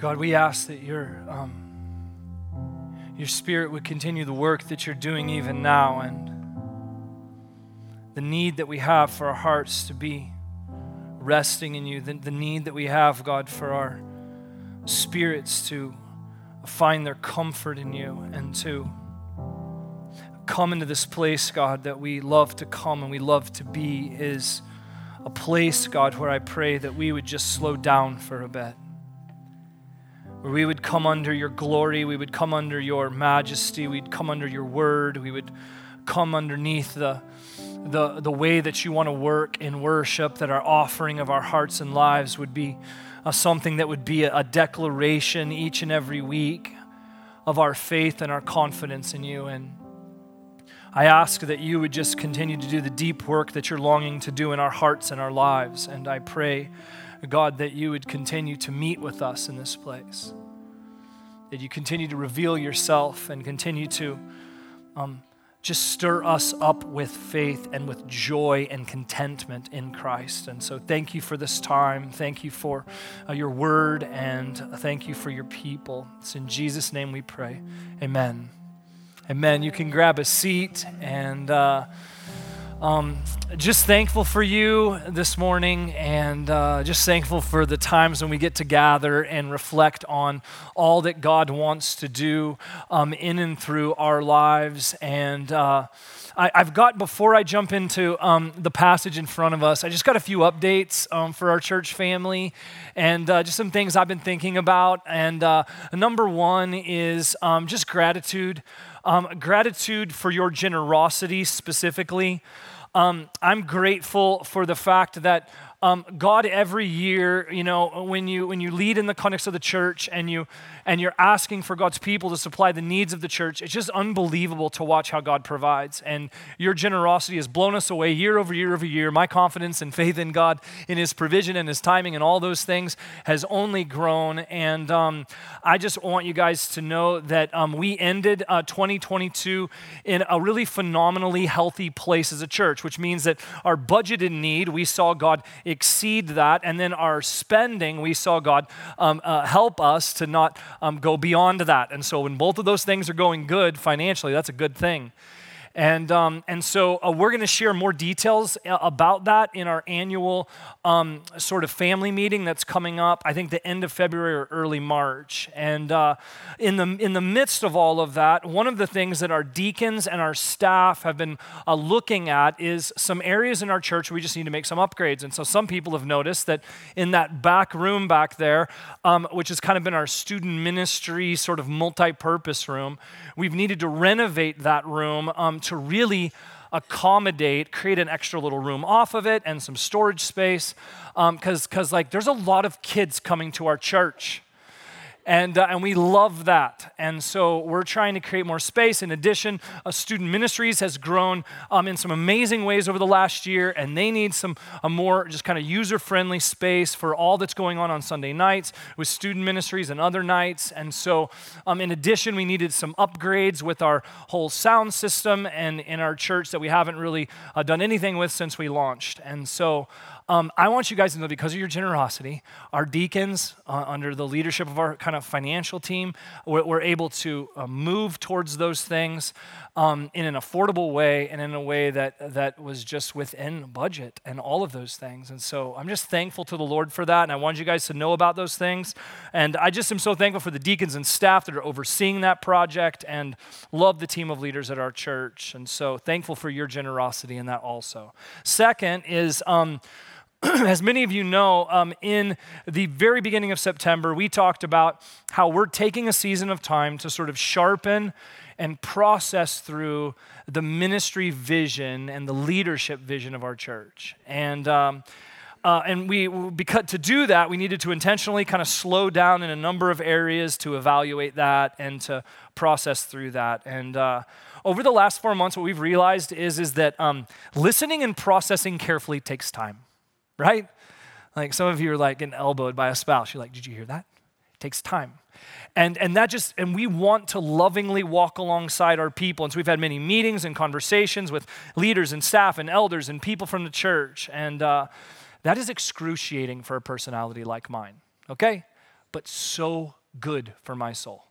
God, we ask that your, um, your Spirit would continue the work that you're doing even now and the need that we have for our hearts to be resting in you, the, the need that we have, God, for our spirits to find their comfort in you and to come into this place, God, that we love to come and we love to be is a place, God, where I pray that we would just slow down for a bit. Where we would come under your glory, we would come under your majesty, we'd come under your word, we would come underneath the, the, the way that you want to work in worship, that our offering of our hearts and lives would be uh, something that would be a, a declaration each and every week of our faith and our confidence in you. And I ask that you would just continue to do the deep work that you're longing to do in our hearts and our lives. And I pray, God, that you would continue to meet with us in this place, that you continue to reveal yourself and continue to um, just stir us up with faith and with joy and contentment in Christ. And so, thank you for this time. Thank you for uh, your word, and thank you for your people. It's in Jesus' name we pray. Amen. Amen. You can grab a seat and uh, um, just thankful for you this morning and uh, just thankful for the times when we get to gather and reflect on all that God wants to do um, in and through our lives. And uh, I, have got, before I jump into um, the passage in front of us, I just got a few updates um, for our church family and uh, just some things I've been thinking about. And uh, number one is um, just gratitude. Um, gratitude for your generosity specifically. Um, I'm grateful for the fact that um, God every year, you know, when you when you lead in the context of the church and you and you're asking for God's people to supply the needs of the church, it's just unbelievable to watch how God provides. And your generosity has blown us away year over year over year. My confidence and faith in God, in His provision and His timing and all those things has only grown. And um, I just want you guys to know that um, we ended uh, 2022 in a really phenomenally healthy place as a church, which means that our budgeted need, we saw God exceed that. And then our spending, we saw God um, uh, help us to not um, go beyond that. And so when both of those things are going good financially, that's a good thing. And, um, and so uh, we're going to share more details uh, about that in our annual um, sort of family meeting that's coming up, I think the end of February or early March. And uh, in, the, in the midst of all of that, one of the things that our deacons and our staff have been uh, looking at is some areas in our church we just need to make some upgrades. And so some people have noticed that in that back room back there, um, which has kind of been our student ministry sort of multi purpose room, we've needed to renovate that room um, to really accommodate, create an extra little room off of it and some storage space. Because, um, because like, there's a lot of kids coming to our church. And, uh, and we love that. And so we're trying to create more space. In addition, uh, Student Ministries has grown um, in some amazing ways over the last year, and they need some a more just kind of user friendly space for all that's going on on Sunday nights with Student Ministries and other nights. And so, um, in addition, we needed some upgrades with our whole sound system and in our church that we haven't really uh, done anything with since we launched. And so, um, I want you guys to know because of your generosity, our deacons, uh, under the leadership of our kind of financial team, we're, we're able to uh, move towards those things um, in an affordable way and in a way that, that was just within budget and all of those things. And so I'm just thankful to the Lord for that. And I want you guys to know about those things. And I just am so thankful for the deacons and staff that are overseeing that project and love the team of leaders at our church. And so thankful for your generosity in that also. Second is, um, as many of you know, um, in the very beginning of September, we talked about how we're taking a season of time to sort of sharpen and process through the ministry vision and the leadership vision of our church. And um, uh, and we because to do that we needed to intentionally kind of slow down in a number of areas to evaluate that and to process through that and uh, over the last four months what we've realized is is that um, listening and processing carefully takes time right? Like some of you are like getting elbowed by a spouse. You're like, did you hear that? It takes time. And, and that just, and we want to lovingly walk alongside our people. And so we've had many meetings and conversations with leaders and staff and elders and people from the church. And uh, that is excruciating for a personality like mine, okay? but so good for my soul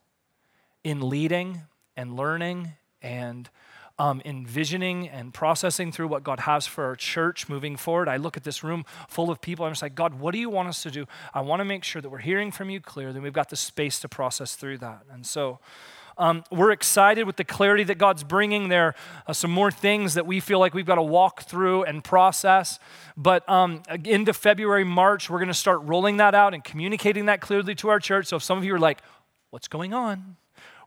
in leading and learning and um, envisioning and processing through what God has for our church moving forward. I look at this room full of people. I'm just like, God, what do you want us to do? I want to make sure that we're hearing from you clearly. We've got the space to process through that. And so, um, we're excited with the clarity that God's bringing. There are some more things that we feel like we've got to walk through and process. But um, into February, March, we're going to start rolling that out and communicating that clearly to our church. So if some of you are like, what's going on?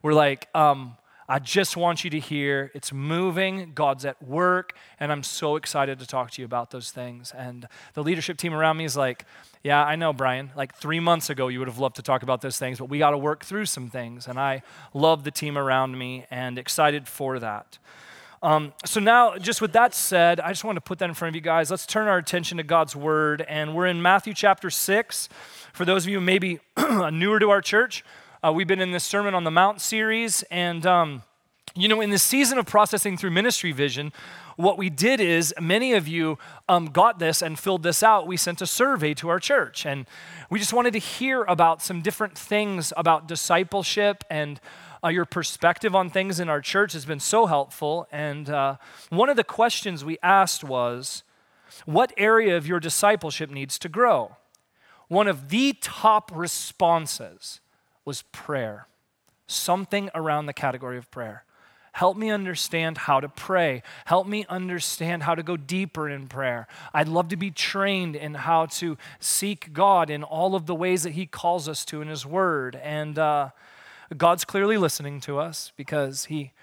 We're like, um, I just want you to hear it's moving, God's at work, and I'm so excited to talk to you about those things. And the leadership team around me is like, Yeah, I know, Brian. Like three months ago, you would have loved to talk about those things, but we got to work through some things. And I love the team around me and excited for that. Um, so now, just with that said, I just want to put that in front of you guys. Let's turn our attention to God's word. And we're in Matthew chapter 6. For those of you who may be newer to our church, uh, we've been in this Sermon on the Mount series, and um, you know, in the season of processing through ministry vision, what we did is many of you um, got this and filled this out. We sent a survey to our church, and we just wanted to hear about some different things about discipleship and uh, your perspective on things in our church has been so helpful. And uh, one of the questions we asked was, What area of your discipleship needs to grow? One of the top responses was prayer, something around the category of prayer. Help me understand how to pray. Help me understand how to go deeper in prayer. I'd love to be trained in how to seek God in all of the ways that He calls us to in His Word. And uh, God's clearly listening to us because He,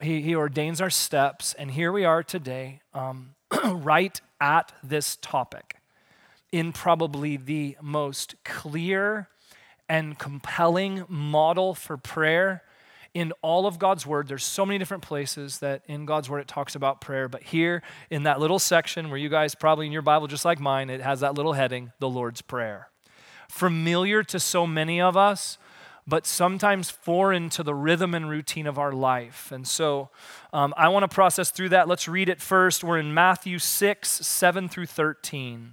he, he ordains our steps. And here we are today, um, right at this topic, in probably the most clear and compelling model for prayer in all of God's word. There's so many different places that in God's word it talks about prayer, but here in that little section where you guys probably in your Bible, just like mine, it has that little heading, the Lord's Prayer. Familiar to so many of us, but sometimes foreign to the rhythm and routine of our life. And so um, I want to process through that. Let's read it first. We're in Matthew 6, 7 through 13.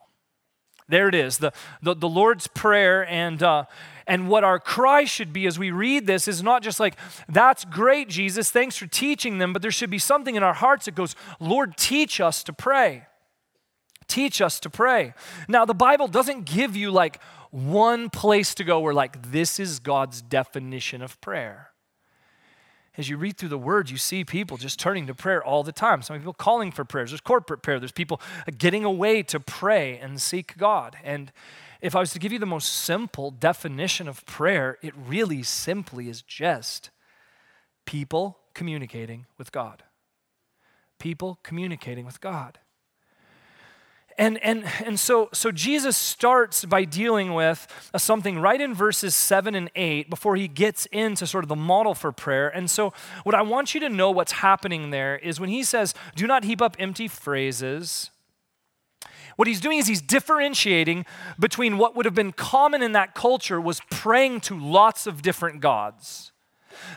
There it is, the, the, the Lord's Prayer. And, uh, and what our cry should be as we read this is not just like, that's great, Jesus, thanks for teaching them, but there should be something in our hearts that goes, Lord, teach us to pray. Teach us to pray. Now, the Bible doesn't give you like one place to go where, like, this is God's definition of prayer as you read through the words, you see people just turning to prayer all the time. Some people calling for prayers. There's corporate prayer. There's people getting away to pray and seek God. And if I was to give you the most simple definition of prayer, it really simply is just people communicating with God. People communicating with God. And, and, and so, so Jesus starts by dealing with something right in verses 7 and 8 before he gets into sort of the model for prayer. And so, what I want you to know what's happening there is when he says, Do not heap up empty phrases, what he's doing is he's differentiating between what would have been common in that culture was praying to lots of different gods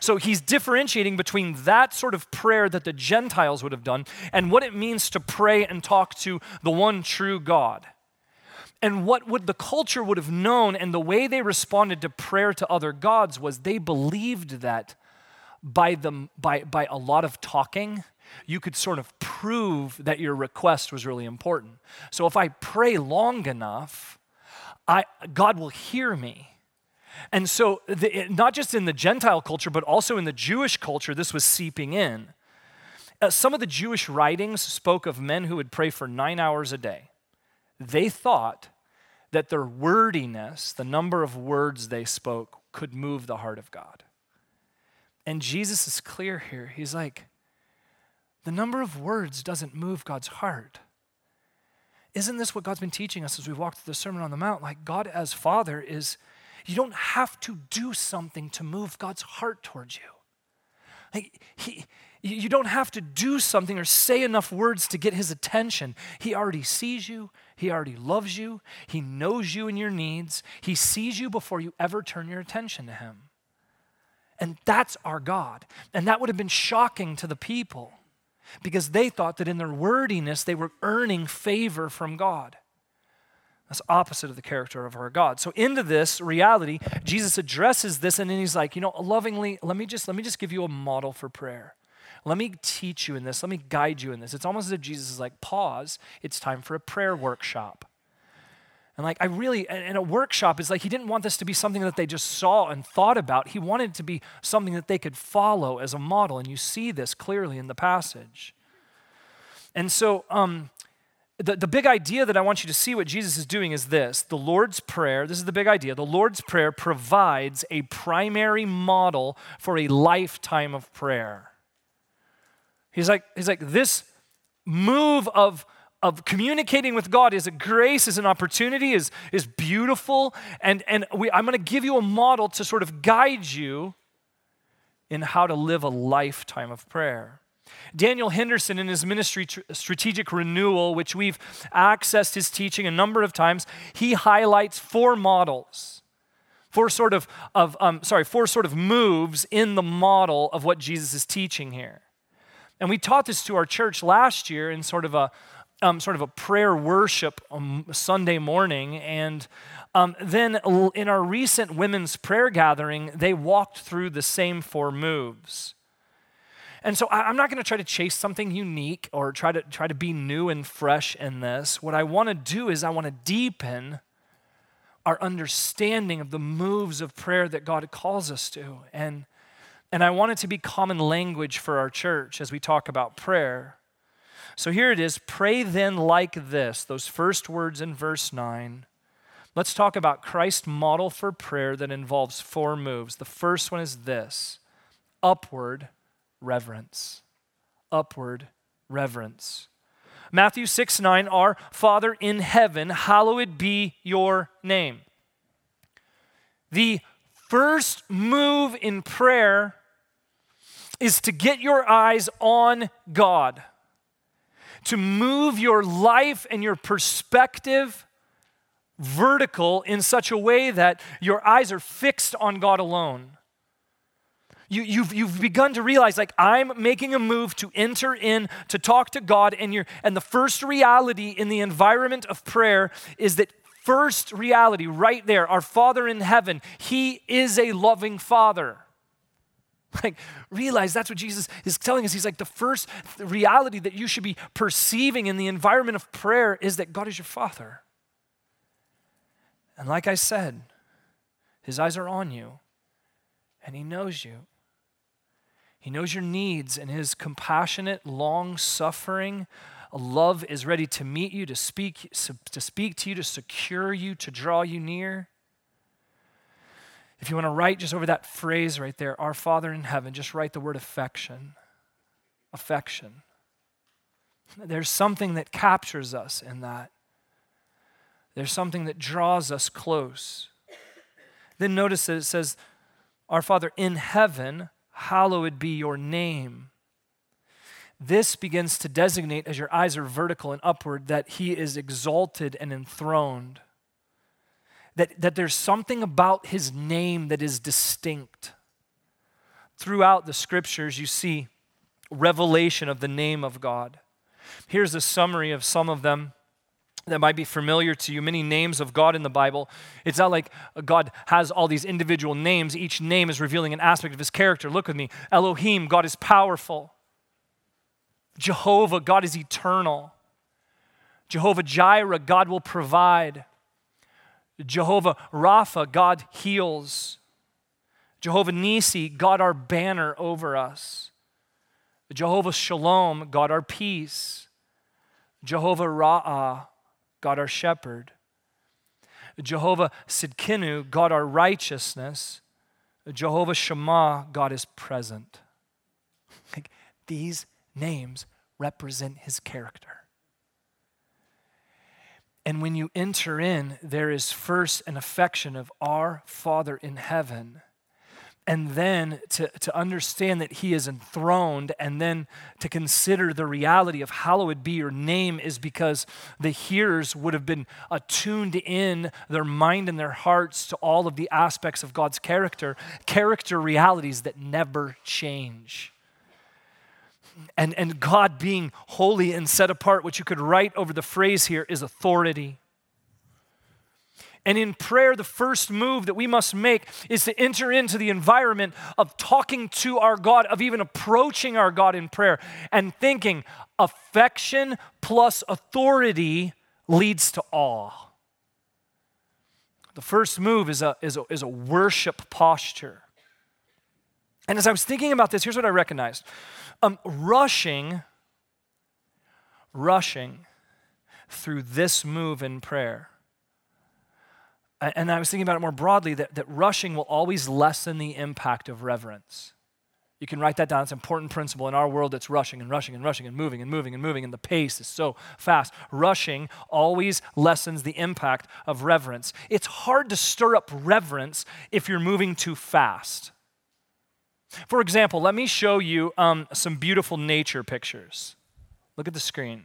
so he's differentiating between that sort of prayer that the Gentiles would have done and what it means to pray and talk to the one true God. And what would the culture would have known and the way they responded to prayer to other gods was they believed that by, the, by, by a lot of talking, you could sort of prove that your request was really important. So if I pray long enough, I, God will hear me. And so, the, not just in the Gentile culture, but also in the Jewish culture, this was seeping in. Uh, some of the Jewish writings spoke of men who would pray for nine hours a day. They thought that their wordiness, the number of words they spoke, could move the heart of God. And Jesus is clear here. He's like, the number of words doesn't move God's heart. isn't this what God's been teaching us as we walked through the Sermon on the Mount? Like, God as Father is, you don't have to do something to move God's heart towards you. Like, he, you don't have to do something or say enough words to get his attention. He already sees you, he already loves you, he knows you and your needs, he sees you before you ever turn your attention to him. And that's our God. And that would have been shocking to the people because they thought that in their wordiness they were earning favor from God. That's opposite of the character of our God. So into this reality, Jesus addresses this and then he's like, you know, lovingly, let me just let me just give you a model for prayer. Let me teach you in this. Let me guide you in this. It's almost as if Jesus is like, pause, it's time for a prayer workshop. And like, I really, and a workshop is like, he didn't want this to be something that they just saw and thought about. He wanted it to be something that they could follow as a model. And you see this clearly in the passage. And so, um, the, the big idea that I want you to see what Jesus is doing is this the Lord's Prayer, this is the big idea. The Lord's Prayer provides a primary model for a lifetime of prayer. He's like, he's like this move of, of communicating with God is a grace, is an opportunity, is, is beautiful. And, and we, I'm going to give you a model to sort of guide you in how to live a lifetime of prayer. Daniel Henderson, in his ministry, Strategic Renewal, which we've accessed his teaching a number of times, he highlights four models, four sort of, of um, sorry, four sort of moves in the model of what Jesus is teaching here. And we taught this to our church last year in sort of a um, sort of a prayer worship um, Sunday morning. And um, then in our recent women's prayer gathering, they walked through the same four moves. And so I, am not going to try to chase something unique or try to try to be new and fresh in this. What I want to do is I want to deepen our understanding of the moves of prayer that God calls us to. And and I want it to be common language for our church as we talk about prayer. So here it is pray then like this, those first words in verse 9. Let's talk about Christ's model for prayer that involves four moves. The first one is this upward reverence. Upward reverence. Matthew 6 9, our Father in heaven, hallowed be your name. The first move in prayer is to get your eyes on God, to move your life and your perspective vertical in such a way that your eyes are fixed on God alone. You, have you've, you've begun to realize, like, I'm making a move to enter in, to talk to God, and, you and the first reality in the environment of prayer is that first reality right there, our Father in heaven, He is a loving Father. Like, realize that's what Jesus is telling us. He's like, the first reality that you should be perceiving in the environment of prayer is that God is your Father. And like I said, His eyes are on you, and He knows you. He knows your needs, and His compassionate, long suffering love is ready to meet you, to speak, to speak to you, to secure you, to draw you near. If you want to write just over that phrase right there, Our Father in heaven, just write the word affection. Affection. There's something that captures us in that. There's something that draws us close. Then notice that it says, Our Father in heaven, hallowed be your name. This begins to designate, as your eyes are vertical and upward, that He is exalted and enthroned that, that there's something about his name that is distinct. Throughout the scriptures, you see revelation of the name of God. Here's a summary of some of them that might be familiar to you many names of God in the Bible. It's not like God has all these individual names. Each name is revealing an aspect of his character. Look with me Elohim, God is powerful. Jehovah, God is eternal. Jehovah Jireh, God will provide. Jehovah Rapha, God heals. Jehovah Nisi, God our banner over us. Jehovah Shalom, God our peace. Jehovah Ra'ah, God our shepherd. Jehovah Tsidkenu, God our righteousness. Jehovah Shammah, God is present. These names represent his character. And when you enter in, there is first an affection of our Father in heaven and then to, to understand that he is enthroned and then to consider the reality of hallowed be your name is because the hearers would have been attuned in their mind and their hearts to all of the aspects of god's character character realities that never change. And, and god being holy and set apart what you could write over the phrase here is authority and in prayer, the first move that we must make is to enter into the environment of talking to our God, of even approaching our God in prayer and thinking affection plus authority leads to awe. The first move is a, is a, is a worship posture. And as I was thinking about this, here's what I recognized um, rushing, rushing through this move in prayer and I was thinking about it more broadly that, that rushing will always lessen the impact of reverence. You can write that down. It's an important principle. In our world, that's rushing and rushing and rushing and moving and moving and moving, and the pace is so fast. Rushing always lessens the impact of reverence. It's hard to stir up reverence if you're moving too fast. For example, let me show you um, some beautiful nature pictures. Look at the screen.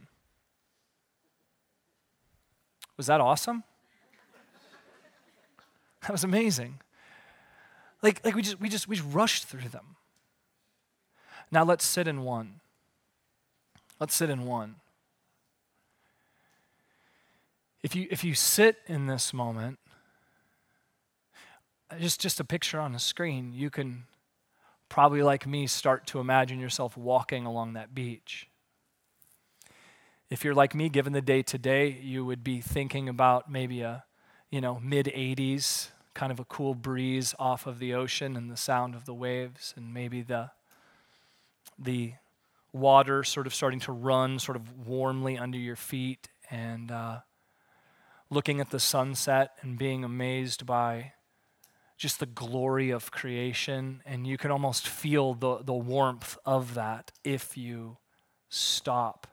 Was that awesome? That was amazing. Like, like we just we just we just rushed through them. Now let's sit in one. Let's sit in one. If you if you sit in this moment, uh, just just a picture on a screen, you can probably like me start to imagine yourself walking along that beach. If you're like me, given the day today, you would be thinking about maybe a you know, mid 80s, kind of a cool breeze off of the ocean and the sound of the waves, and maybe the, the water sort of starting to run sort of warmly under your feet, and uh, looking at the sunset and being amazed by just the glory of creation. And you can almost feel the, the warmth of that if you stop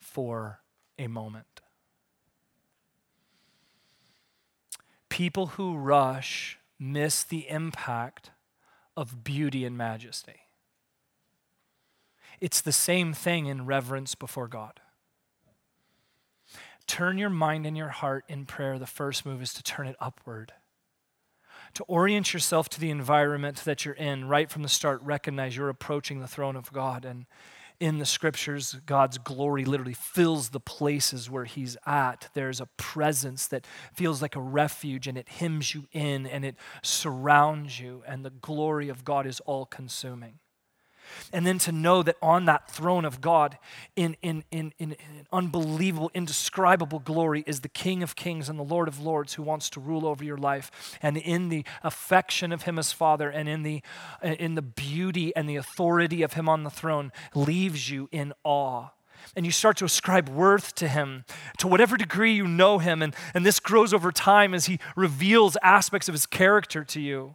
for a moment. People who rush miss the impact of beauty and majesty. It's the same thing in reverence before God. Turn your mind and your heart in prayer. The first move is to turn it upward. To orient yourself to the environment that you're in right from the start, recognize you're approaching the throne of God and in the scriptures, God's glory literally fills the places where He's at. There's a presence that feels like a refuge and it hems you in and it surrounds you, and the glory of God is all consuming. And then to know that on that throne of God, in, in, in, in, unbelievable, indescribable glory, is the King of Kings and the Lord of Lords who wants to rule over your life. And in the affection of Him as Father and in the, uh, in the beauty and the authority of Him on the throne, leaves you in awe and you start to ascribe worth to him to whatever degree you know him. And, and this grows over time as he reveals aspects of his character to you.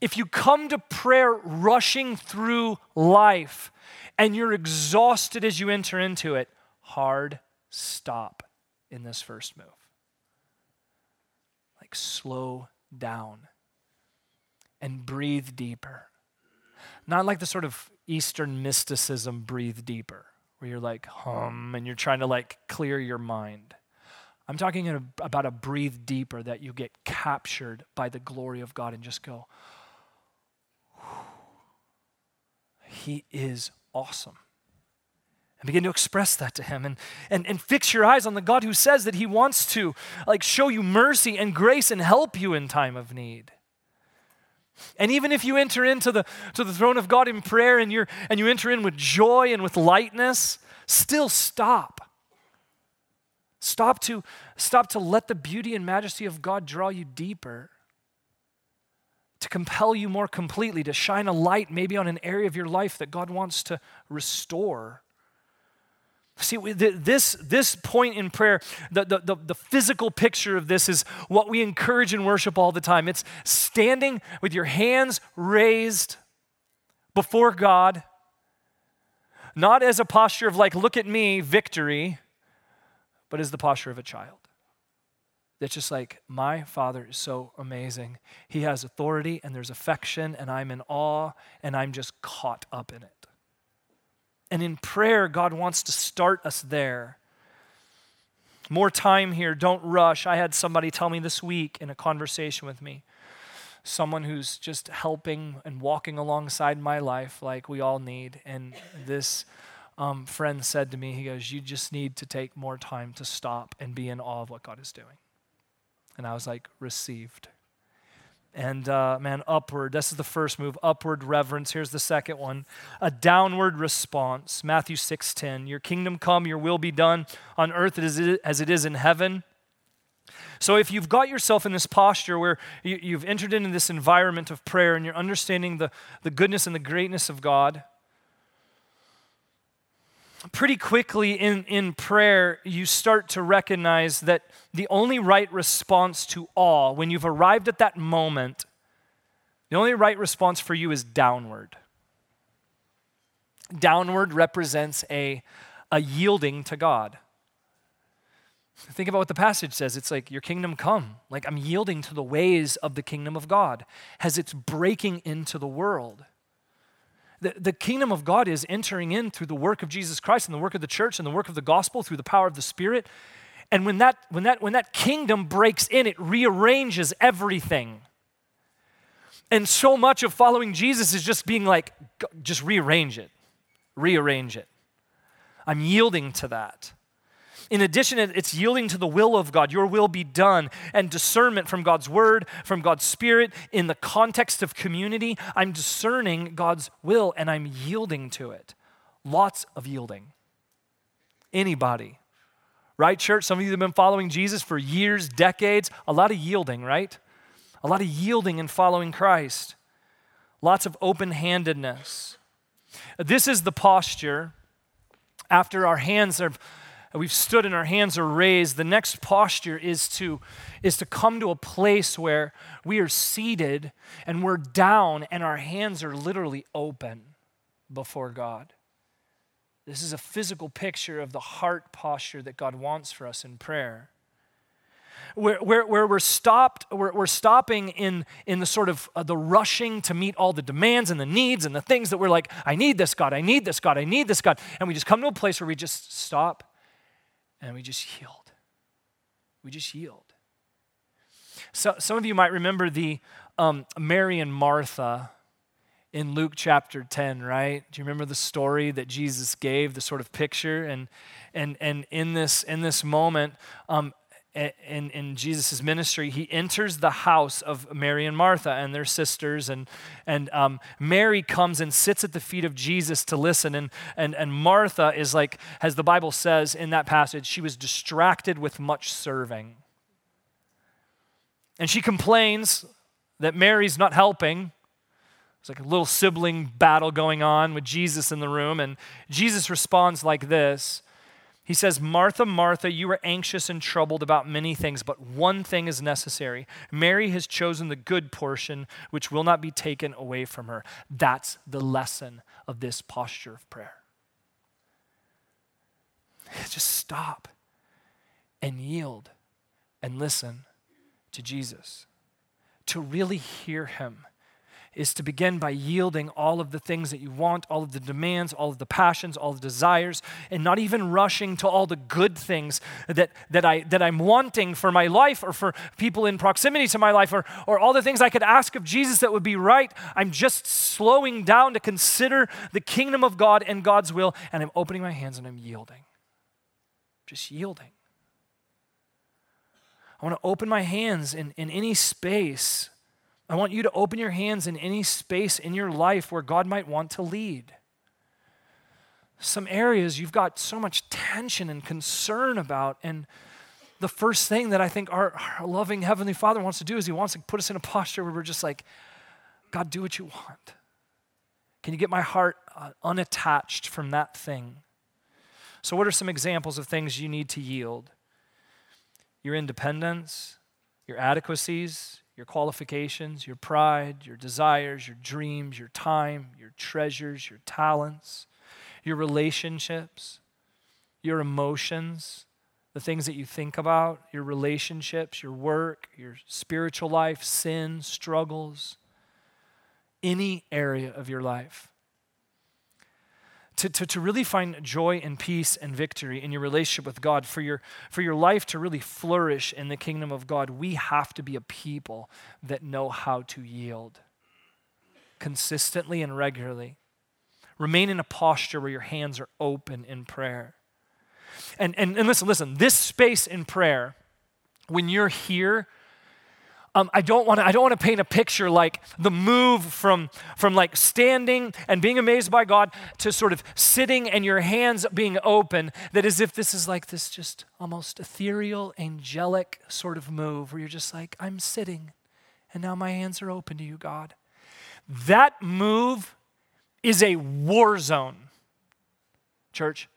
If you come to prayer rushing through life and you're exhausted as you enter into it, hard stop in this first move. Like slow down and breathe deeper. Not like the sort of Eastern mysticism, breathe deeper, where you're like hum and you're trying to like clear your mind. I'm talking about a breathe deeper that you get captured by the glory of God and just go, He is awesome. And begin to express that to him and, and, and fix your eyes on the God who says that he wants to like show you mercy and grace and help you in time of need. And even if you enter into the, to the throne of God in prayer and, you're, and you enter in with joy and with lightness, still stop. Stop to, stop to let the beauty and majesty of God draw you deeper to compel you more completely, to shine a light maybe on an area of your life that God wants to restore. See, this, this point in prayer, the, the, the, physical picture of this is what we encourage in worship all the time. It's standing with your hands raised before God, not as a posture of like, look at me, victory, but is the posture of a child. That's just like, my father is so amazing. He has authority and there's affection, and I'm in awe, and I'm just caught up in it. And in prayer, God wants to start us there. More time here, don't rush. I had somebody tell me this week in a conversation with me someone who's just helping and walking alongside my life like we all need. And this um, friend said to me, he goes, You just need to take more time to stop and be in awe of what God is doing. And I was like, received. And uh, man, upward. This is the first move. Upward reverence. Here's the second one. A downward response. Matthew 6:10. Your kingdom come, your will be done on earth as it is in heaven. So if you've got yourself in this posture where you, have entered into this environment of prayer and you're understanding the, the goodness and the greatness of God, pretty quickly in, in prayer, you start to recognize that the only right response to awe, when you've arrived at that moment, the only right response for you is downward. Downward represents a, a yielding to God. Think about what the passage says. It's like, Your kingdom come. Like, I'm yielding to the ways of the kingdom of God as it's breaking into the world. The, the kingdom of God is entering in through the work of Jesus Christ and the work of the church and the work of the gospel through the power of the Spirit. And when that, when that, when that kingdom breaks in, it rearranges everything. And so much of following Jesus is just being like, just rearrange it, rearrange it. I'm yielding to that. In addition, it's yielding to the will of God, your will be done, and discernment from God's word, from God's spirit, in the context of community. I'm discerning God's will and I'm yielding to it. Lots of yielding. Anybody. Right, church? Some of you have been following Jesus for years, decades. A lot of yielding, right? A lot of yielding and following Christ. Lots of open handedness. This is the posture after our hands are we've stood and our hands are raised, the next posture is to, is to come to a place where we are seated and we're down and our hands are literally open before God. This is a physical picture of the heart posture that God wants for us in prayer. Where, where, where we're stopped, we're, we're stopping in, in the sort of uh, the rushing to meet all the demands and the needs and the things that we're like, I need this God, I need this God, I need this God. And we just come to a place where we just stop and we just yield. We just yield. So, some of you might remember the um, Mary and Martha in Luke chapter 10, right? Do you remember the story that Jesus gave, the sort of picture? And, and, and in, this, in this moment, um, in, in Jesus' ministry, he enters the house of Mary and Martha and their sisters. And, and um, Mary comes and sits at the feet of Jesus to listen. And, and, and Martha is like, as the Bible says in that passage, she was distracted with much serving. And she complains that Mary's not helping. It's like a little sibling battle going on with Jesus in the room. And Jesus responds like this he says, Martha, Martha, you are anxious and troubled about many things, but one thing is necessary. Mary has chosen the good portion, which will not be taken away from her. That's the lesson of this posture of prayer. Just stop and yield and listen to Jesus, to really hear him is to begin by yielding all of the things that you want, all of the demands, all of the passions, all the desires, and not even rushing to all the good things that, that, I, that I'm wanting for my life or for people in proximity to my life or, or all the things I could ask of Jesus that would be right. I'm just slowing down to consider the kingdom of God and God's will, and I'm opening my hands and I'm yielding. Just yielding. I want to open my hands in, in any space I want you to open your hands in any space in your life where God might want to lead. Some areas you've got so much tension and concern about. And the first thing that I think our, our loving Heavenly Father wants to do is He wants to put us in a posture where we're just like, God, do what you want. Can you get my heart uh, unattached from that thing? So, what are some examples of things you need to yield? Your independence, your adequacies, your qualifications, your pride, your desires, your dreams, your time, your treasures, your talents, your relationships, your emotions, the things that you think about, your relationships, your work, your spiritual life, sin, struggles, any area of your life. To, to, to really find joy and peace and victory in your relationship with God, for your, for your life to really flourish in the kingdom of God, we have to be a people that know how to yield consistently and regularly. Remain in a posture where your hands are open in prayer. And, and, and listen, listen, this space in prayer, when you're here, um, I don't want to. I don't want to paint a picture like the move from from like standing and being amazed by God to sort of sitting and your hands being open. That as if this is like this just almost ethereal, angelic sort of move where you're just like I'm sitting, and now my hands are open to you, God. That move is a war zone, church.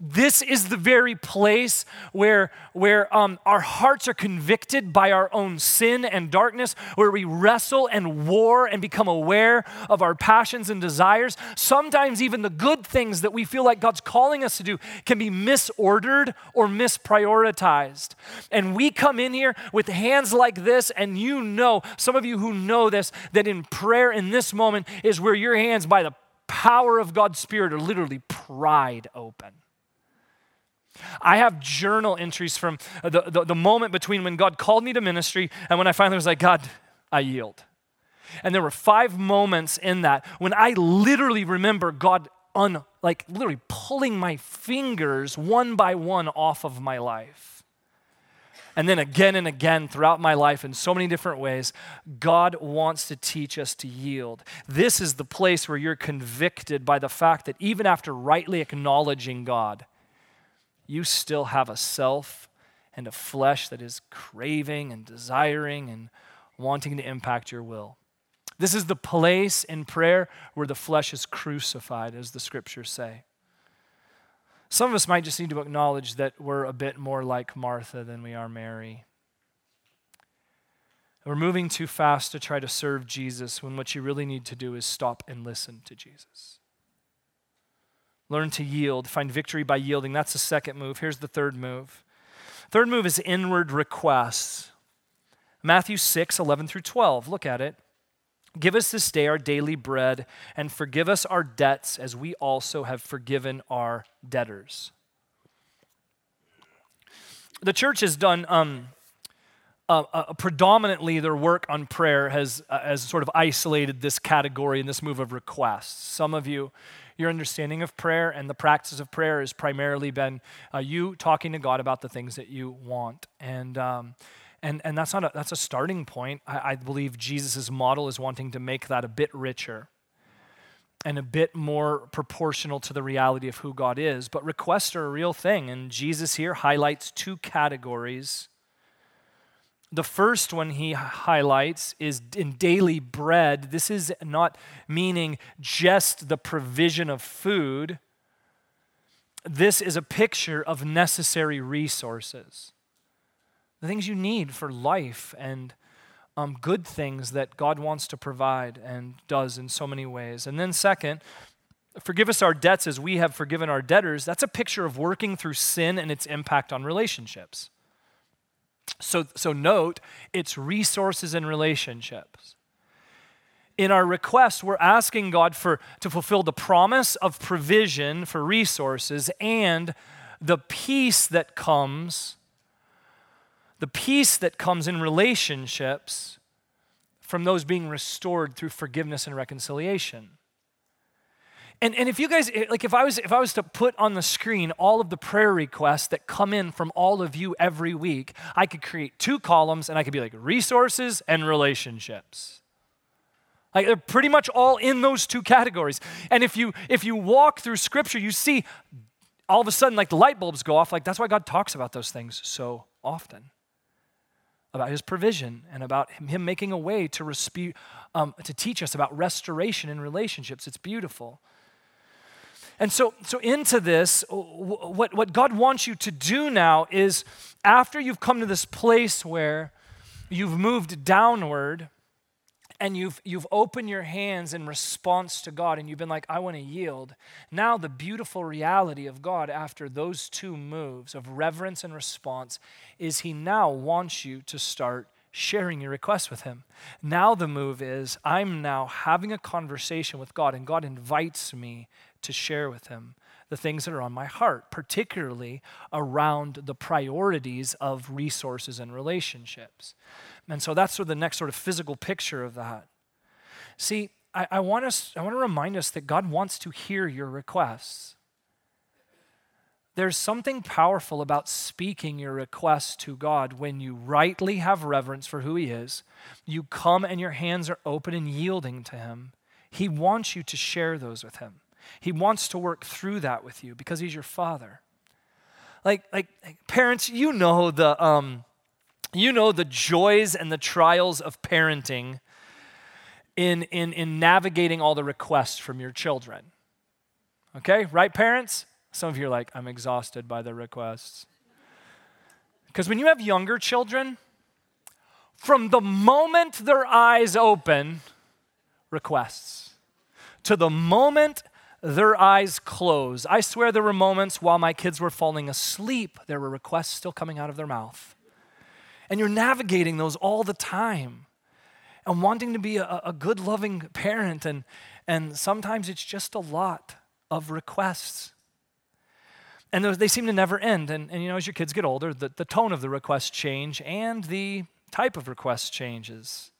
This is the very place where, where um, our hearts are convicted by our own sin and darkness, where we wrestle and war and become aware of our passions and desires. Sometimes, even the good things that we feel like God's calling us to do can be misordered or misprioritized. And we come in here with hands like this, and you know, some of you who know this, that in prayer in this moment is where your hands, by the power of God's Spirit, are literally pried open. I have journal entries from the, the, the, moment between when God called me to ministry and when I finally was like, God, I yield. And there were five moments in that when I literally remember God un, like literally pulling my fingers one by one off of my life. And then again and again throughout my life in so many different ways, God wants to teach us to yield. This is the place where you're convicted by the fact that even after rightly acknowledging God, you still have a self and a flesh that is craving and desiring and wanting to impact your will. This is the place in prayer where the flesh is crucified, as the scriptures say. Some of us might just need to acknowledge that we're a bit more like Martha than we are Mary. We're moving too fast to try to serve Jesus when what you really need to do is stop and listen to Jesus. Learn to yield. Find victory by yielding. That's the second move. Here's the third move. Third move is inward requests. Matthew 6, 11 through 12. Look at it. Give us this day our daily bread, and forgive us our debts as we also have forgiven our debtors. The church has done um, uh, uh, predominantly their work on prayer has, uh, has sort of isolated this category and this move of requests. Some of you, your understanding of prayer and the practice of prayer has primarily been uh, you talking to God about the things that you want. And, um, and, and that's, not a, that's a starting point. I, I believe Jesus' model is wanting to make that a bit richer and a bit more proportional to the reality of who God is. But requests are a real thing. And Jesus here highlights two categories the first one he highlights is in daily bread. This is not meaning just the provision of food. This is a picture of necessary resources. The things you need for life and um, good things that God wants to provide and does in so many ways. And then, second, forgive us our debts as we have forgiven our debtors. That's a picture of working through sin and its impact on relationships. So, so note, it's resources and relationships. In our request, we're asking God for, to fulfill the promise of provision for resources and the peace that comes, the peace that comes in relationships from those being restored through forgiveness and reconciliation. And, and if you guys like if I was if I was to put on the screen all of the prayer requests that come in from all of you every week, I could create two columns and I could be like resources and relationships. Like they're pretty much all in those two categories. And if you if you walk through scripture, you see all of a sudden like the light bulbs go off. Like that's why God talks about those things so often. About his provision and about him making a way to, respe- um, to teach us about restoration in relationships. It's beautiful. And so, so into this, what, what God wants you to do now is after you've come to this place where you've moved downward and you've, you've opened your hands in response to God and you've been like, I want to yield. Now, the beautiful reality of God after those two moves of reverence and response is He now wants you to start sharing your requests with Him. Now, the move is I'm now having a conversation with God, and God invites me to share with Him the things that are on my heart, particularly around the priorities of resources and relationships. And so that's sort of the next sort of physical picture of that. See, I, I, want us, I want to remind us that God wants to hear your requests. There's something powerful about speaking your requests to God when you rightly have reverence for who He is. You come and your hands are open and yielding to Him. He wants you to share those with Him. He wants to work through that with you because He's your Father. Like, like, parents, you know the, um, you know the joys and the trials of parenting in, in, in navigating all the requests from your children. Okay, right, parents? Some of you are like, I'm exhausted by the requests. Because when you have younger children, from the moment their eyes open, requests, to the moment their eyes close. I swear there were moments while my kids were falling asleep, there were requests still coming out of their mouth. And you're navigating those all the time and wanting to be a, a good, loving parent. And, and sometimes it's just a lot of requests. And they seem to never end. And, and you know, as your kids get older, the, the tone of the requests change and the type of request changes.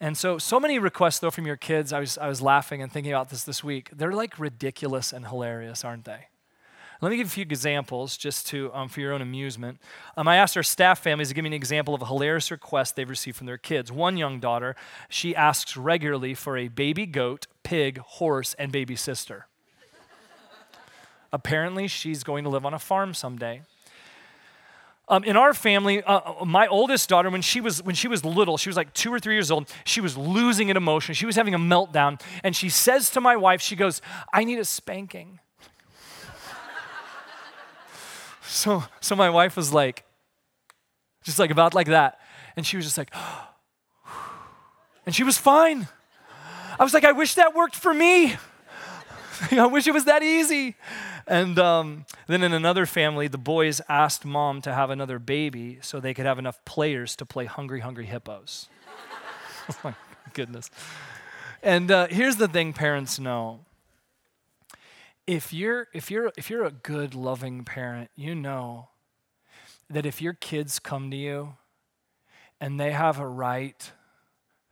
And so, so many requests, though, from your kids, I was, I was laughing and thinking about this this week. They're like ridiculous and hilarious, aren't they? Let me give a few examples just to, um, for your own amusement. Um, I asked our staff families to give me an example of a hilarious request they've received from their kids. One young daughter, she asks regularly for a baby goat, pig, horse, and baby sister. Apparently, she's going to live on a farm someday. Um, in our family, uh, uh, my oldest daughter, when she was when she was little, she was like two or three years old. She was losing an emotion. She was having a meltdown, and she says to my wife, "She goes, I need a spanking." so, so my wife was like, just like about like that, and she was just like, and she was fine. I was like, I wish that worked for me. I wish it was that easy. And um, then in another family, the boys asked mom to have another baby so they could have enough players to play Hungry Hungry Hippos. oh my goodness. And uh, here's the thing parents know. If you're, if, you're, if you're a good, loving parent, you know that if your kids come to you and they have a right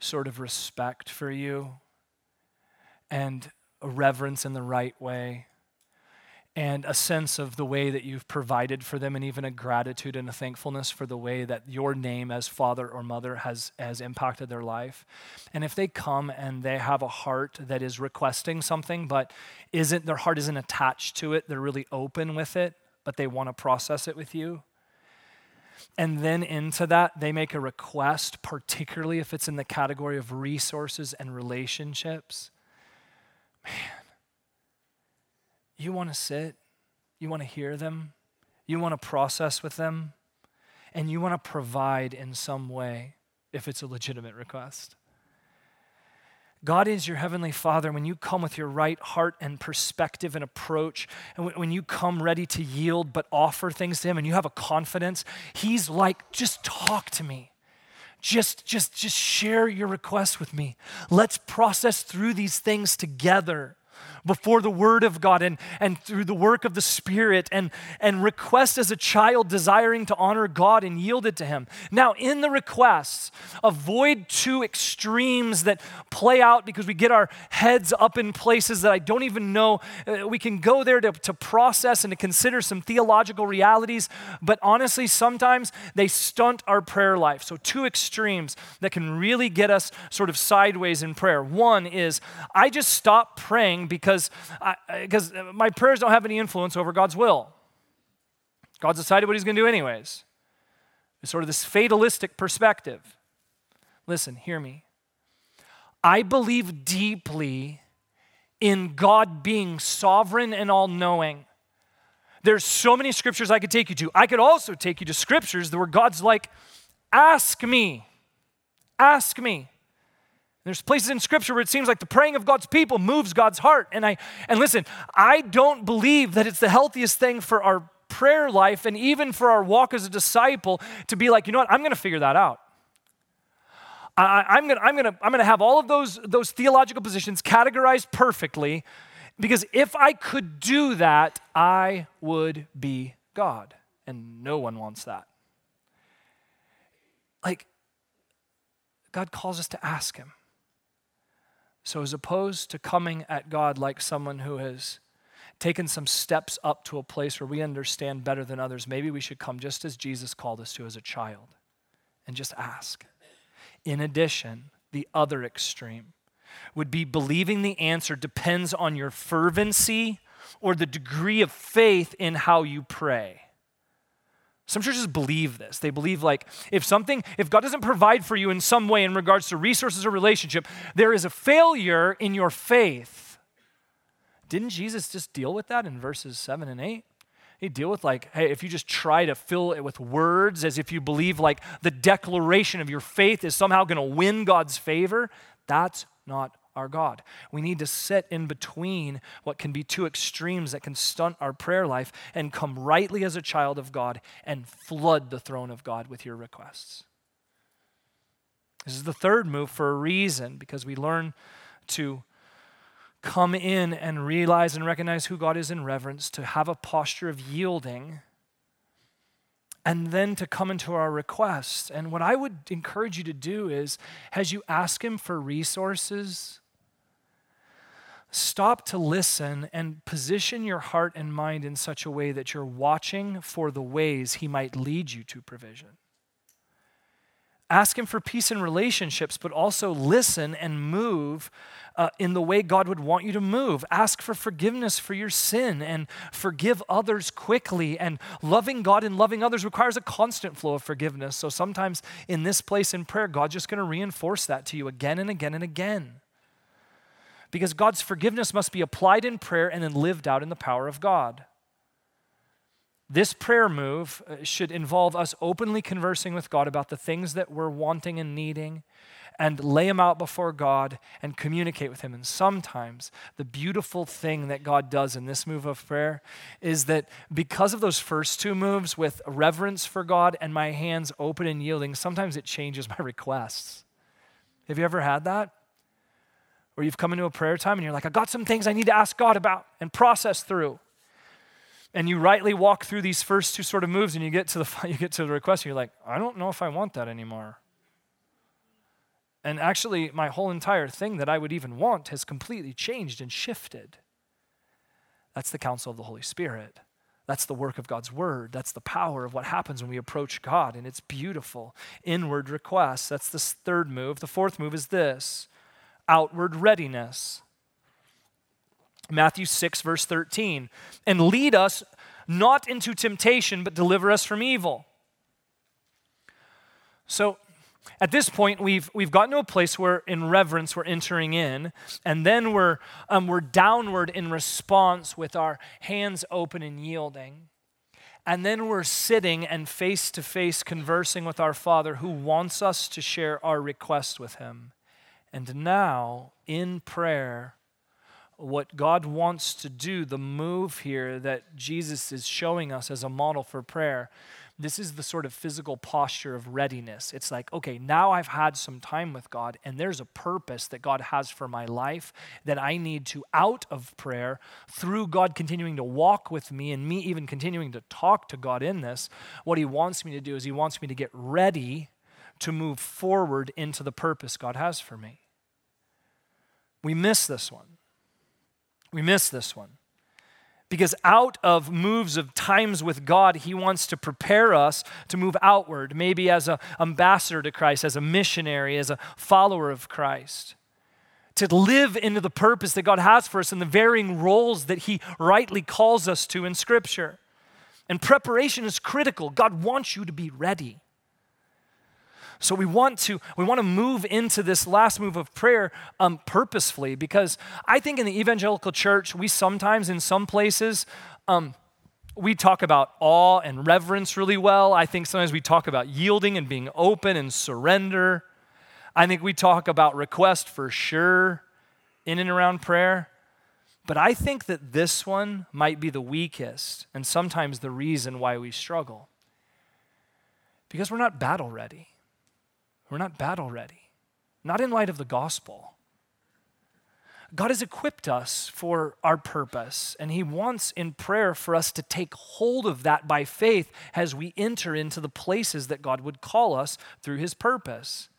sort of respect for you and a reverence in the right way, and a sense of the way that you've provided for them, and even a gratitude and a thankfulness for the way that your name as father or mother has, has impacted their life. And if they come and they have a heart that is requesting something, but isn't their heart isn't attached to it, they're really open with it, but they want to process it with you. And then into that, they make a request, particularly if it's in the category of resources and relationships. Man, you want to sit, you want to hear them, you want to process with them, and you want to provide in some way if it's a legitimate request. God is your heavenly Father. When you come with your right heart and perspective and approach, and when you come ready to yield but offer things to Him and you have a confidence, He's like, just talk to me. Just, just, just share your request with me. Let's process through these things together before the Word of God and, and through the work of the Spirit and, and request as a child desiring to honor God and yield it to Him. Now, in the requests, avoid two extremes that play out because we get our heads up in places that I don't even know. Uh, we can go there to, to process and to consider some theological realities, but honestly, sometimes they stunt our prayer life. So, two extremes that can really get us sort of sideways in prayer. One is I just stop praying because because my prayers don't have any influence over God's will. God's decided what He's going to do anyways. It's sort of this fatalistic perspective. Listen, hear me. I believe deeply in God being sovereign and all knowing. There's so many scriptures I could take you to. I could also take you to scriptures where God's like, ask me, ask me. There's places in scripture where it seems like the praying of God's people moves God's heart. And I and listen, I don't believe that it's the healthiest thing for our prayer life and even for our walk as a disciple to be like, you know what, I'm going to figure that out. I, am going to I'm gonna, I'm gonna have all of those, those theological positions categorized perfectly because if I could do that, I would be God. And no one wants that. Like, God calls us to ask Him. So, as opposed to coming at God like someone who has taken some steps up to a place where we understand better than others, maybe we should come just as Jesus called us to as a child and just ask. In addition, the other extreme would be believing the answer depends on your fervency or the degree of faith in how you pray. Some churches believe this. They believe like if something, if God doesn't provide for you in some way in regards to resources or relationship, there is a failure in your faith. Didn't Jesus just deal with that in verses 7 and 8? He deal with like, hey, if you just try to fill it with words as if you believe like the declaration of your faith is somehow going to win God's favor, that's not our God. We need to sit in between what can be two extremes that can stunt our prayer life and come rightly as a child of God and flood the throne of God with your requests. This is the third move for a reason because we learn to come in and realize and recognize who God is in reverence, to have a posture of yielding and then to come into our requests. And what I would encourage you to do is, as you ask Him for resources, stop to listen and position your heart and mind in such a way that you're watching for the ways He might lead you to provision. Ask Him for peace in relationships, but also listen and move uh, in the way God would want you to move. Ask for forgiveness for your sin and forgive others quickly. And loving God and loving others requires a constant flow of forgiveness. So sometimes in this place in prayer, God's just going to reinforce that to you again and again and again. Because God's forgiveness must be applied in prayer and then lived out in the power of God. This prayer move uh, should involve us openly conversing with God about the things that we're wanting and needing and lay them out before God and communicate with Him. And sometimes the beautiful thing that God does in this move of prayer is that because of those first two moves with reverence for God and my hands open and yielding, sometimes it changes my requests. Have you ever had that? Where you've come into a prayer time and you're like, I got some things I need to ask God about and process through and you rightly walk through these first two sort of moves and you get to the you get to the request and you're like i don't know if i want that anymore and actually, my whole entire thing that I would even want has completely changed and shifted. That's the counsel of the Holy Spirit. That's the work of God's word. That's the power of what happens when we approach God. And it's beautiful. Inward requests. That's the third move. The fourth move is this outward readiness. Matthew 6, verse 13. And lead us not into temptation, but deliver us from evil. So, at this point, we've, we've gotten to a place where, in reverence, we're entering in, and then we're, um, we're downward in response with our hands open and yielding. And then we're sitting and face to face conversing with our Father who wants us to share our request with Him. And now, in prayer, what God wants to do, the move here that Jesus is showing us as a model for prayer, this is the sort of physical posture of readiness. It's like, okay, now I've had some time with God, and there's a purpose that God has for my life that I need to, out of prayer, through God continuing to walk with me and me even continuing to talk to God in this. What He wants me to do is He wants me to get ready to move forward into the purpose God has for me. We miss this one. We miss this one. Because out of moves of times with God, He wants to prepare us to move outward, maybe as an ambassador to Christ, as a missionary, as a follower of Christ. To live into the purpose that God has for us and the varying roles that He rightly calls us to in Scripture. And preparation is critical. God wants you to be ready. So we want to we want to move into this last move of prayer um, purposefully because I think in the evangelical church we sometimes in some places um, we talk about awe and reverence really well. I think sometimes we talk about yielding and being open and surrender. I think we talk about request for sure in and around prayer. But I think that this one might be the weakest and sometimes the reason why we struggle. Because we're not battle ready. We're not battle ready, not in light of the gospel. God has equipped us for our purpose, and He wants in prayer for us to take hold of that by faith as we enter into the places that God would call us through His purpose.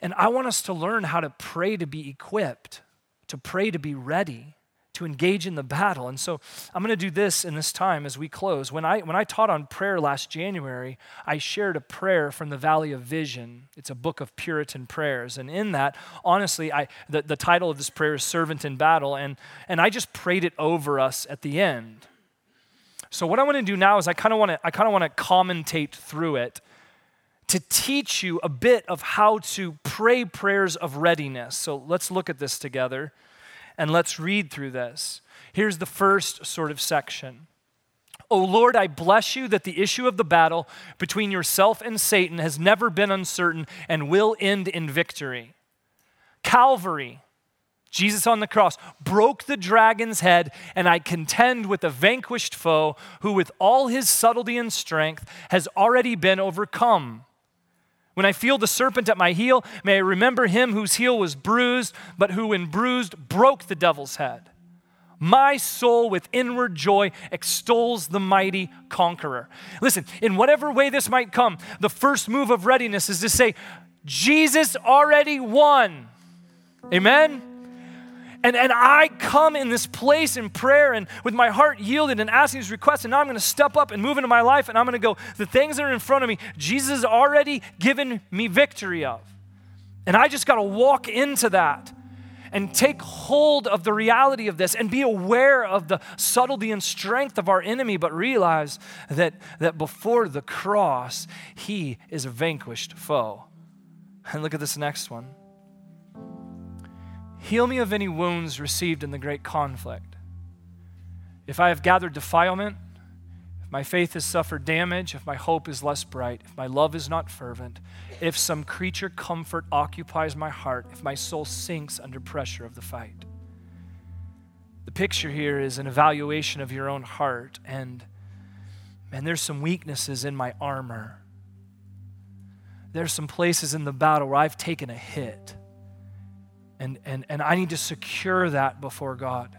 And I want us to learn how to pray to be equipped, to pray to be ready, to engage in the battle. And so I'm going to do this in this time as we close. When I, when I taught on prayer last January, I shared a prayer from the Valley of Vision. It's a book of Puritan prayers. And in that, honestly, I, the, the title of this prayer is Servant in Battle. And, and I just prayed it over us at the end. So what I want to do now is I kind of want to I kind of want to commentate through it to teach you a bit of how to pray prayers of readiness. So let's look at this together and let's read through this. Here's the first sort of section. O Lord, I bless you that the issue of the battle between yourself and Satan has never been uncertain and will end in victory. Calvary, Jesus on the cross, broke the dragon's head, and I contend with the vanquished foe who, with all his subtlety and strength, has already been overcome. When I feel the serpent at my heel, may I remember him whose heel was bruised, but who, when bruised, broke the devil's head. My soul, with inward joy, extols the mighty conqueror. Listen, in whatever way this might come, the first move of readiness is to say, Jesus already won. Amen? And, and I come in this place in prayer and with my heart yielded and asking these requests, and now I'm going to step up and move into my life, and I'm going to go, the things that are in front of me, Jesus has already given me victory of. And I just got to walk into that and take hold of the reality of this and be aware of the subtlety and strength of our enemy, but realize that, that before the cross, he is a vanquished foe. And look at this next one. Heal me of any wounds received in the great conflict. If I have gathered defilement, if my faith has suffered damage, if my hope is less bright, if my love is not fervent, if some creature comfort occupies my heart, if my soul sinks under pressure of the fight. The picture here is an evaluation of your own heart, and man, there's some weaknesses in my armor. There's some places in the battle where I've taken a hit. And, and, and I need to secure that before God.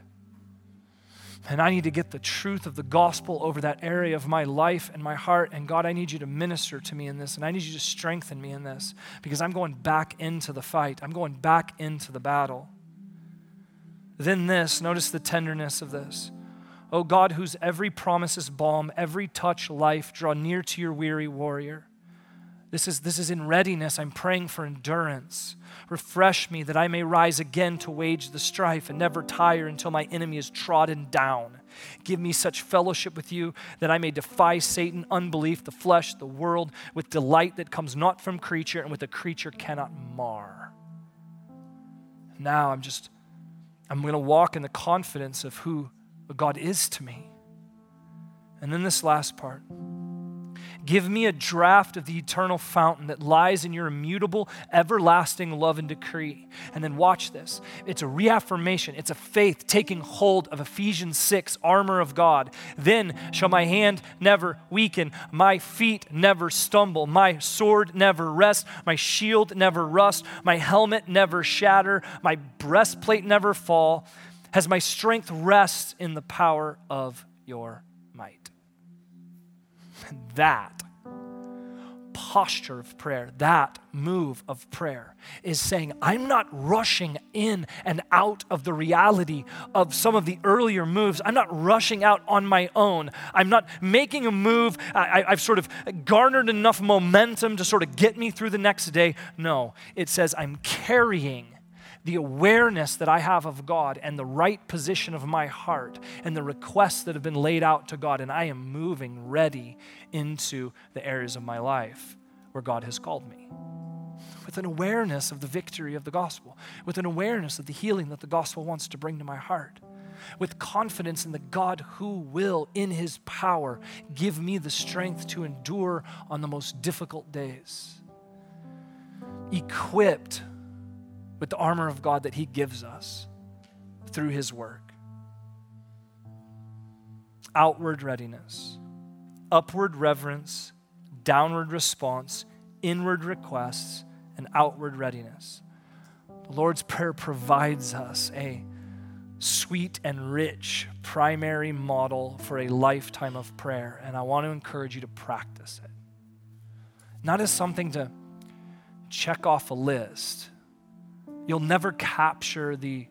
And I need to get the truth of the gospel over that area of my life and my heart. And God, I need you to minister to me in this. And I need you to strengthen me in this because I'm going back into the fight. I'm going back into the battle. Then this, notice the tenderness of this. O God, whose every promise is balm, every touch life, draw near to your weary warrior. This is, this is in readiness. I'm praying for endurance. Refresh me that I may rise again to wage the strife and never tire until my enemy is trodden down. Give me such fellowship with you that I may defy Satan, unbelief, the flesh, the world, with delight that comes not from creature and with a creature cannot mar. Now I'm just, I'm going to walk in the confidence of who God is to me. And then this last part. Give me a draught of the eternal fountain that lies in your immutable, everlasting love and decree. And then watch this. It's a reaffirmation, it's a faith taking hold of Ephesians 6, armor of God. Then shall my hand never weaken, my feet never stumble, my sword never rest, my shield never rust, my helmet never shatter, my breastplate never fall, as my strength rests in the power of your. That posture of prayer, that move of prayer, is saying, I'm not rushing in and out of the reality of some of the earlier moves. I'm not rushing out on my own. I'm not making a move. I, have sort of garnered enough momentum to sort of get me through the next day. No, it says, I'm carrying the awareness that I have of God and the right position of my heart and the requests that have been laid out to God, and I am moving ready into the areas of my life where God has called me. With an awareness of the victory of the gospel, with an awareness of the healing that the gospel wants to bring to my heart, with confidence in the God who will, in his power, give me the strength to endure on the most difficult days. equipped the armor of God that He gives us through His work. Outward readiness, upward reverence, downward response, inward requests, and outward readiness. The Lord's Prayer provides us a sweet and rich primary model for a lifetime of prayer, and I want to encourage you to practice it. Not as something to check off a list. You'll never capture the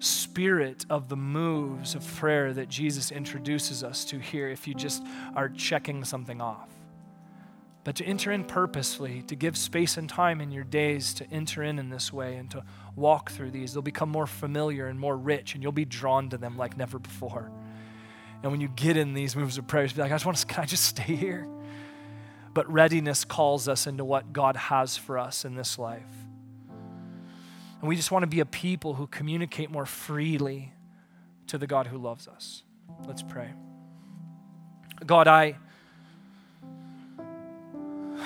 spirit of the moves of prayer that Jesus introduces us to here if you just are checking something off. But to enter in purposefully, to give space and time in your days to enter in in this way and to walk through these, they'll become more familiar and more rich, and you'll be drawn to them like never before. And when you get in these moves of prayer, you'll be like, I just want to, can I just stay here? But readiness calls us into what God has for us in this life. And we just want to be a people who communicate more freely to the God who loves us. Let's pray. God, I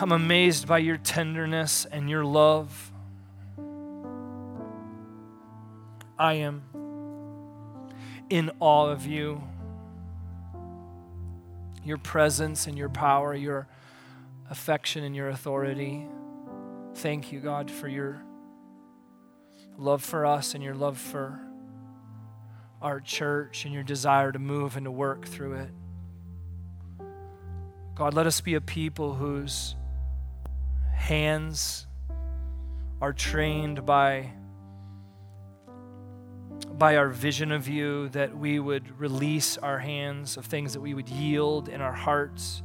I'm amazed by your tenderness and your love. I am in awe of you, your presence and your power, your affection and your authority. Thank you, God, for your love for us and your love for our church and your desire to move and to work through it. God, let us be a people whose hands are trained by by our vision of you that we would release our hands of things that we would yield in our hearts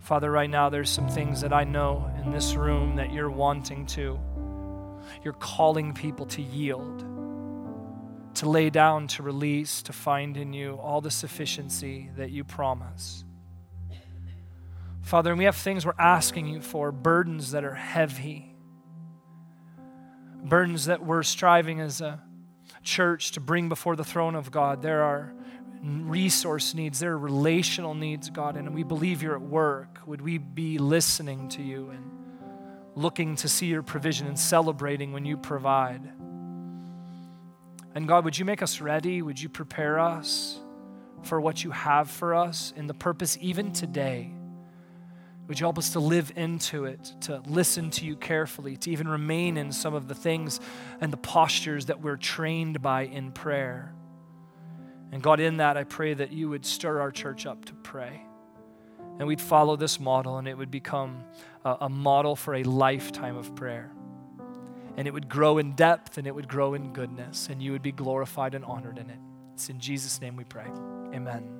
father right now there's some things that i know in this room that you're wanting to you're calling people to yield, to lay down, to release, to find in you all the sufficiency that you promise. Father, and we have things we're asking you for, burdens that are heavy, burdens that we're striving as a church to bring before the throne of God. There are resource needs, there are relational needs, God, and we believe you're at work. Would we be listening to you and looking to see your provision and celebrating when you provide. And God, would you make us ready? Would you prepare us for what you have for us in the purpose even today? Would you help us to live into it, to listen to you carefully, to even remain in some of the things and the postures that we're trained by in prayer? And God, in that, I pray that you would stir our church up to pray. And we'd follow this model, and it would become a, a model for a lifetime of prayer. And it would grow in depth and it would grow in goodness, and you would be glorified and honored in it. It's in Jesus' name we pray. Amen.